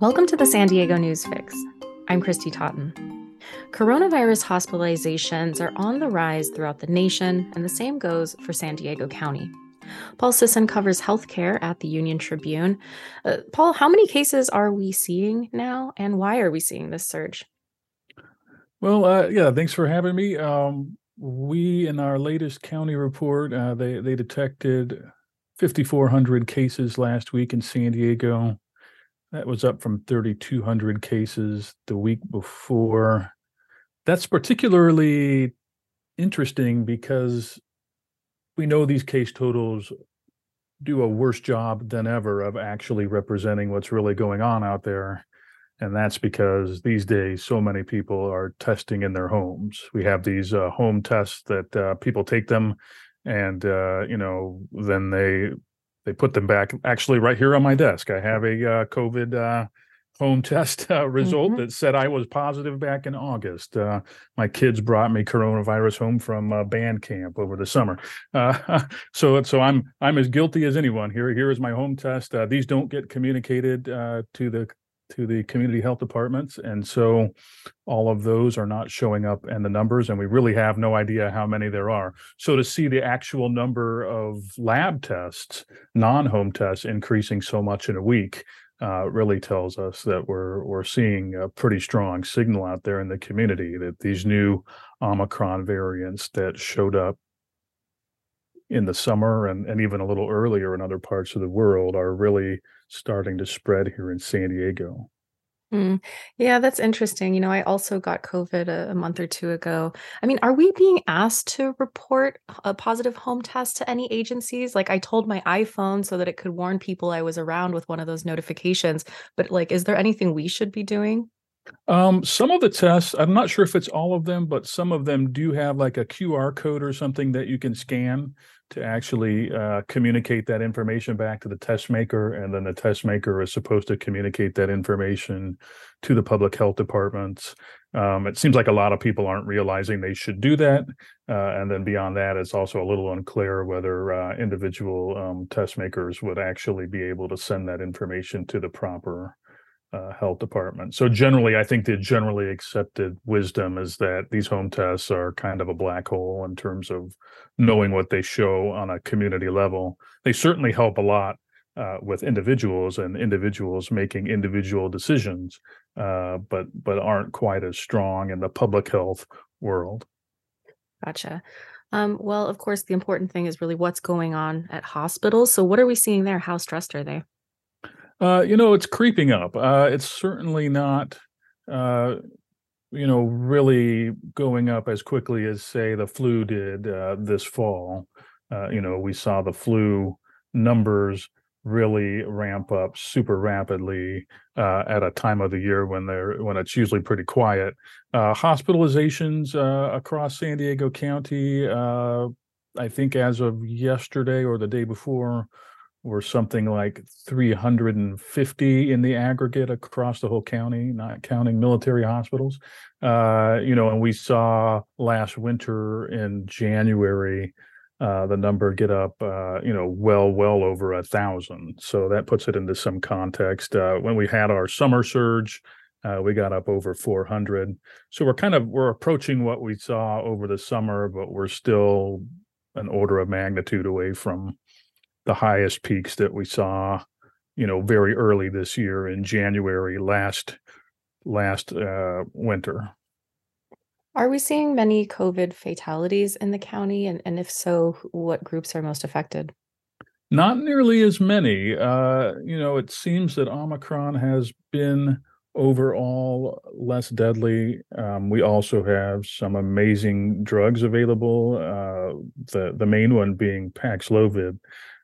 Welcome to the San Diego News Fix. I'm Kristy Totten. Coronavirus hospitalizations are on the rise throughout the nation, and the same goes for San Diego County. Paul Sisson covers healthcare at the Union Tribune. Uh, Paul, how many cases are we seeing now, and why are we seeing this surge? Well, uh, yeah, thanks for having me. Um, we, in our latest county report, uh, they they detected 5,400 cases last week in San Diego. That was up from 3,200 cases the week before. That's particularly interesting because we know these case totals do a worse job than ever of actually representing what's really going on out there. And that's because these days so many people are testing in their homes. We have these uh, home tests that uh, people take them and uh, you know then they they put them back actually right here on my desk. I have a uh, COVID uh, home test uh, result mm-hmm. that said I was positive back in August. Uh, my kids brought me coronavirus home from uh, band camp over the summer, uh, so so I'm I'm as guilty as anyone. Here here is my home test. Uh, these don't get communicated uh, to the to the community health departments. And so all of those are not showing up in the numbers, and we really have no idea how many there are. So to see the actual number of lab tests, non home tests, increasing so much in a week. Uh, really tells us that we're we're seeing a pretty strong signal out there in the community that these new Omicron variants that showed up in the summer and, and even a little earlier in other parts of the world are really starting to spread here in San Diego. Mm. Yeah, that's interesting. You know, I also got COVID a, a, month or two ago. I mean, are we being asked to report a positive home test to any agencies? Like, I told my iPhone so that it could warn people I was around with one of those notifications. But, like, is there anything we should be doing? Um, some of the tests, I'm not sure if it's all of them, but some of them do have like a QR code or something that you can scan to actually uh, communicate that information back to the test maker, and then the test maker is supposed to communicate that information to the public health departments. Um, it seems like a lot of people aren't realizing they should do that, uh, and then beyond that, it's also a little unclear whether uh, individual um, test makers would actually be able to send that information to the proper uh, health department. So generally, I think the generally accepted wisdom is that these home tests are kind of a black hole in terms of knowing what they show on a community level. They certainly help a lot uh, with individuals and individuals making individual decisions, uh, but but aren't quite as strong in the public health world. Gotcha. Um, well, of course, the important thing is really what's going on at hospitals. So, what are we seeing there? How stressed are they? Uh, you know, it's creeping up. Uh, it's certainly not, uh, you know, really going up as quickly as, say, the flu did uh, this fall. Uh, you know, we saw the flu numbers really ramp up super rapidly uh, at a time of the year when they're when it's usually pretty quiet. hospitalizations across San Diego County, I think, as of yesterday or the day before were something like 350 in the aggregate across the whole county, not counting military hospitals. Uh, you know, and we saw last winter in January uh, the number get up, uh, you know, well, well over a thousand. So that puts it into some context. Uh, when we had our summer surge, uh, we got up over 400. So we're kind of we're approaching what we saw over the summer, but we're still an order of magnitude away from the highest peaks that we saw, you know, very early this year in January last last uh, winter. Are we seeing many COVID fatalities in the county? And, and if so, what groups are most affected? Not nearly as many. Uh, you know, it seems that Omicron has been overall less deadly. Um, we also have some amazing drugs available. Uh, the the main one being Paxlovid,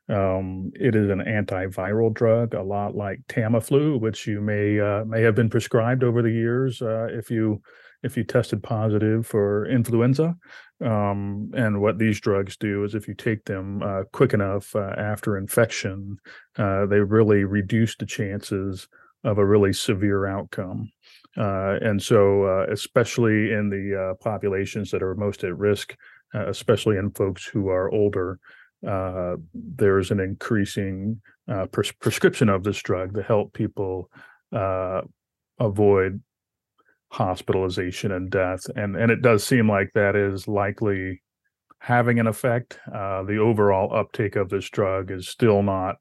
um, it is an antiviral drug, a lot like Tamiflu, which you may uh, may have been prescribed over the years uh, if you if you tested positive for influenza. Um, and what these drugs do is, if you take them uh, quick enough uh, after infection, uh, they really reduce the chances of a really severe outcome. Uh, and so, especially in the populations that are most at risk, especially in folks who are older, uh, there's an increasing uh, pres- prescription of this drug to help people uh, avoid hospitalization and death. And and it does seem like that is likely having an effect. Uh, the overall uptake of this drug is still not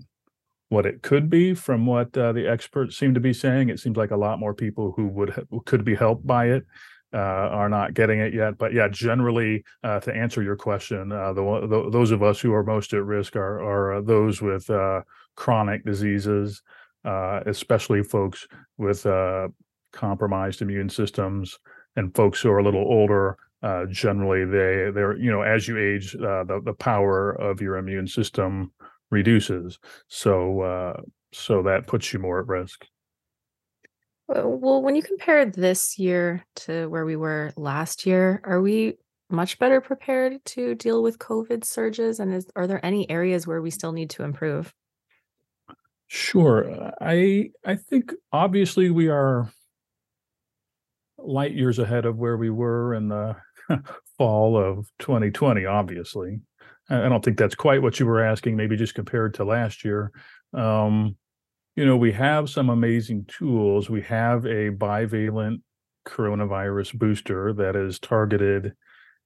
what it could be from what uh, the experts seem to be saying. It seems like a lot more people who would ha- could be helped by it uh, are not getting it yet. But yeah, generally, uh, to answer your question, uh, the, the, those of us who are most at risk are are uh, those with uh, chronic diseases, especially folks with compromised immune systems and folks who are a little older. generally, they they're you know as you age, the the power of your immune system reduces. So uh, so that puts you more at risk. Well, when you compare this year to where we were last year, are we much better prepared to deal with COVID surges? And is, are there any areas where we still need to improve? Sure. I I think obviously we are light years ahead of where we were in the fall of 2020, obviously. I don't think that's quite what you were asking, maybe just compared to last year. Um, you know, we have some amazing tools. We have a bivalent coronavirus booster that is targeted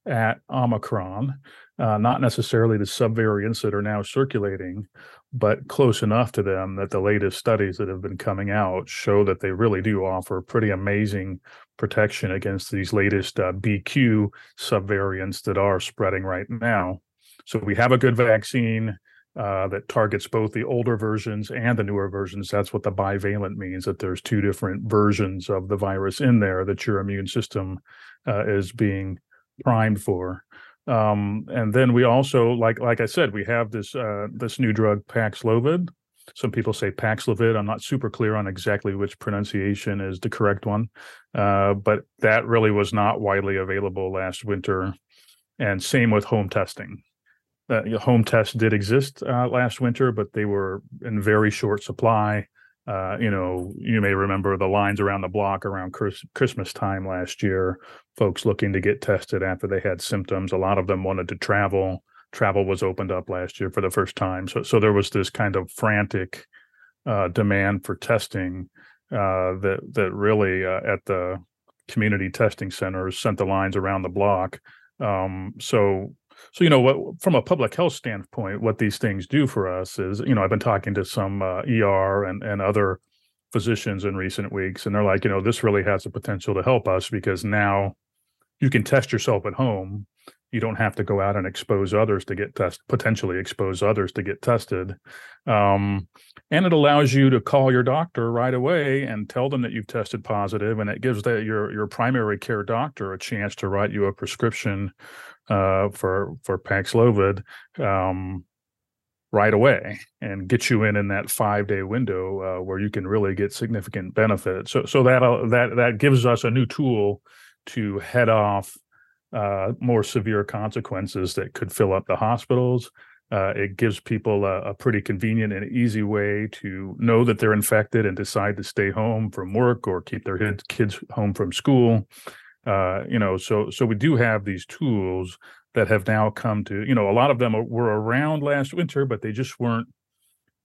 at Omicron, uh, not necessarily the subvariants that are now circulating, but close enough to them that the latest studies that have been coming out show that they really do offer pretty amazing protection against these latest uh, BQ subvariants that are spreading right now. So we have a good vaccine uh, that targets both the older versions and the newer versions. That's what the bivalent means that there's two different versions of the virus in there that your immune system uh, is being primed for. Um, and then we also, like like I said, we have this uh, this new drug Paxlovid. Some people say Paxlovid. I'm not super clear on exactly which pronunciation is the correct one, uh, but that really was not widely available last winter. And same with home testing uh, home tests did exist uh, last winter, but they were in very short supply. Uh, you know, you may remember the lines around the block around Chris- Christmas time last year. Folks looking to get tested after they had symptoms. A lot of them wanted to travel. Travel was opened up last year for the first time, so so there was this kind of frantic uh, demand for testing uh, that that really uh, at the community testing centers sent the lines around the block. Um, so so you know what from a public health standpoint what these things do for us is you know i've been talking to some uh, er and, and other physicians in recent weeks and they're like you know this really has the potential to help us because now you can test yourself at home. You don't have to go out and expose others to get tested, potentially expose others to get tested. Um, and it allows you to call your doctor right away and tell them that you've tested positive and it gives that your your primary care doctor a chance to write you a prescription uh, for for Paxlovid um, right away and get you in in that five day window uh, where you can really get significant benefit. So so that that that gives us a new tool to head off uh, more severe consequences that could fill up the hospitals. Uh, it gives people a, a, pretty convenient and easy way to know that they're infected and decide to stay home from work or keep their kids home from school. Uh, you know, so so we do have these tools that have now come to. You know, a lot of them were around last winter, but they just weren't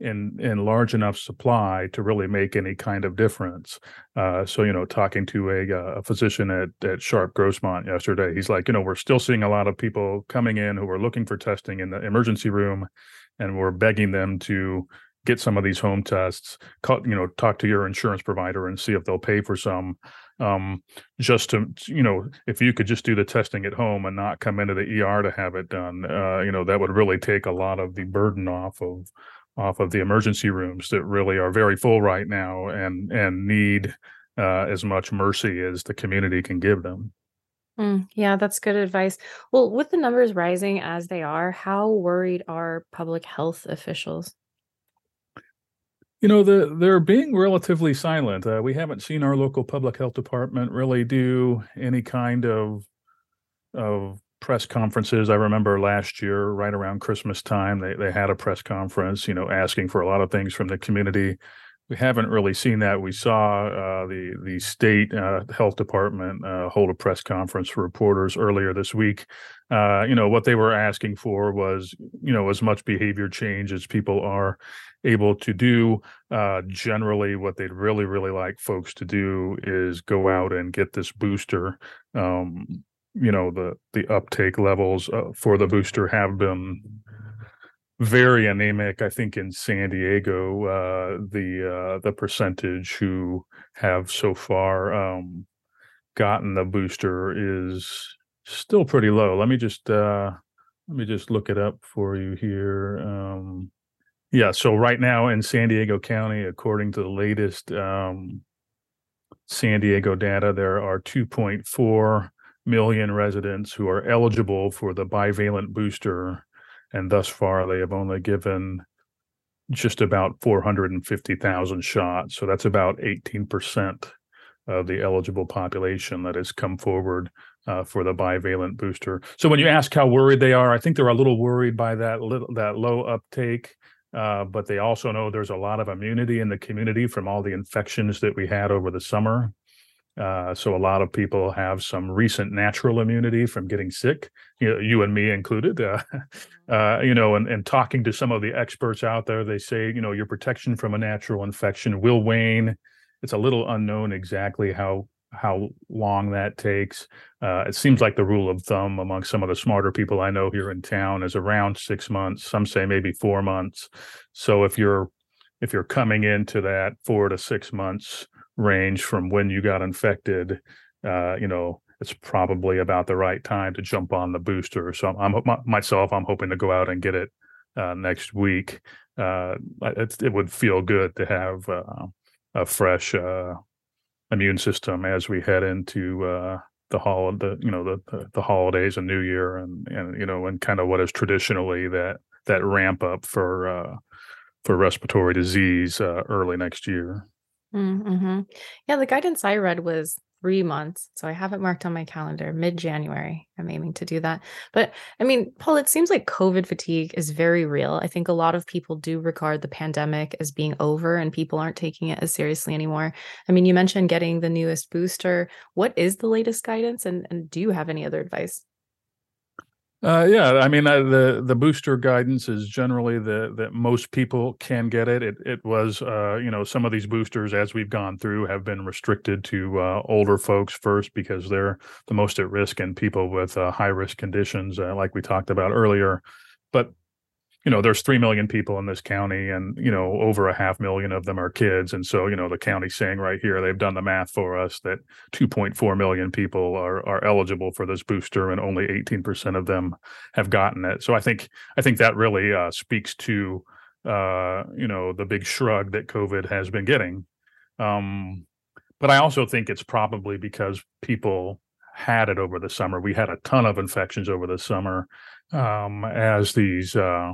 in in large enough supply to really make any kind of difference. Uh, so you know, talking to a, uh, a physician at at Sharp Grossmont yesterday, he's like, you know, we're still seeing a lot of people coming in who are looking for testing in the emergency room, and we're begging them to get some of these home tests. Call, you know, talk to your insurance provider and see if they'll pay for some. Um, just to you know, if you could just do the testing at home and not come into the ER to have it done, uh, you know, that would really take a lot of the burden off of off of the emergency rooms that really are very full right now and and need uh, as much mercy as the community can give them. Mm, yeah, that's good advice. Well, with the numbers rising as they are, how worried are public health officials? You know, the, they're being relatively silent. Uh, we haven't seen our local public health department really do any kind of of press conferences. I remember last year, right around Christmas time, they they had a press conference, you know, asking for a lot of things from the community. We haven't really seen that. We saw uh, the the state uh, health department uh, hold a press conference for reporters earlier this week, uh, you know, what they were asking for was, you know, as much behavior change as people are able to do. Uh, generally, what they'd really, really like folks to do is go out and get this booster. Um, you know, the the uptake levels uh, for the booster have been very anemic. I think in San Diego, uh, the uh, the percentage who have so far um, gotten the booster is still pretty low. Let me just uh, let me just look it up for you here. Um, yeah, so right now in San Diego County, according to the latest um, San Diego data, there are 2.4 million residents who are eligible for the bivalent booster, and thus far they have only given just about 450,000 shots. So that's about 18% of the eligible population that has come forward uh, for the bivalent booster. So when you ask how worried they are, I think they're a little worried by that little that low uptake. Uh, but they also know there's a lot of immunity in the community from all the infections that we had over the summer. Uh, so a lot of people have some recent natural immunity from getting sick, you, know, you and me included. Uh, uh, you know, and, and talking to some of the experts out there, they say, you know, your protection from a natural infection will wane. It's a little unknown exactly how how long that takes. Uh, it seems like the rule of thumb among some of the smarter people I know here in town is around six months. Some say maybe four months. So if you're if you're coming into that four to six months range from when you got infected, uh, you know, it's probably about the right time to jump on the booster. So I'm, I'm myself, I'm hoping to go out and get it uh, next week. Uh, it, would feel good to have uh, a fresh uh, immune system as we head into uh, the holiday, you know, the, the holidays and New Year, and and you know, and kind of what is traditionally that that ramp up for for respiratory disease early next year. Mm-hmm. Yeah, the guidance I read was three months. So I have it marked on my calendar, mid January. I'm aiming to do that. But I mean, Paul, it seems like COVID fatigue is very real. I think a lot of people do regard the pandemic as being over and people aren't taking it as seriously anymore. I mean, you mentioned getting the newest booster. What is the latest guidance? And, and do you have any other advice? Uh, yeah, I mean uh, the the booster guidance is generally the that most people can get it. It it was uh, you know some of these boosters as we've gone through have been restricted to uh, older folks first because they're the most at risk and people with uh, high risk conditions uh, like we talked about earlier. But you know there's 3 million people in this county and you know over a half million of them are kids. And so you know the county's saying right here they've done the math for us that 2.4 million people are are eligible for this booster and only 18% of them have gotten it. So i think i think that really uh, speaks to uh, you know the big shrug that covid has been getting. Um, but i also think it's probably because people had it over the summer. We had a ton of infections over the summer um, as these uh,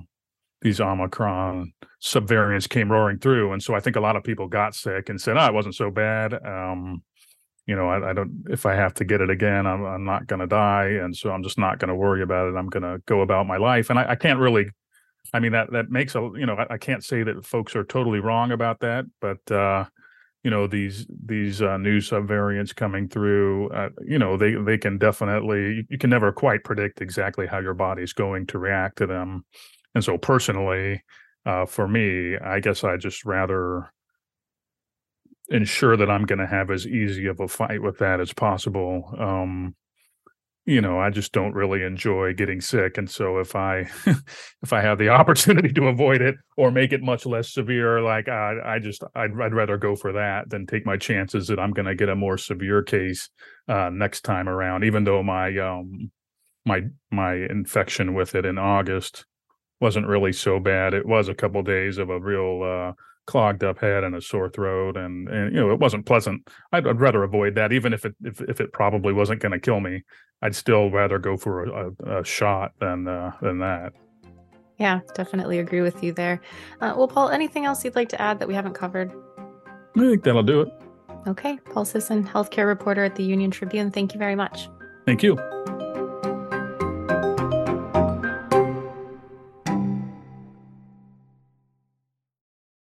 these Omicron subvariants came roaring through. And so I think a lot of people got sick and said, oh, it wasn't so bad. Um, you know, I, I, don't, if I have to get it again, I'm, I'm not going to die. And so I'm just not going to worry about it. I'm going to go about my life. And I, I, can't really, I mean, that, that makes a, you know, I, I, can't say that folks are totally wrong about that, but, uh, you know these these uh, new subvariants coming through uh, you know they they can definitely you can never quite predict exactly how your body's going to react to them and so personally, uh, for me, I guess I just rather ensure that I'm going to have as easy of a fight with that as possible. Um, you know, I just don't really enjoy getting sick, and so if I if I have the opportunity to avoid it or make it much less severe, like I, I just I'd, I'd rather go for that than take my chances that I'm going to get a more severe case uh, next time around. Even though my um my my infection with it in August wasn't really so bad. It was a couple of days of a real uh, clogged up head and a sore throat, and and you know it wasn't pleasant. I'd, I'd rather avoid that, even if it if, if it probably wasn't going to kill me. I'd still rather go for a, a shot than uh, than that. Yeah, definitely agree with you there. Uh, well, Paul, anything else you'd like to add that we haven't covered? I think that'll do it. Okay, Paul Sisson, healthcare reporter at the Union Tribune. Thank you very much. Thank you.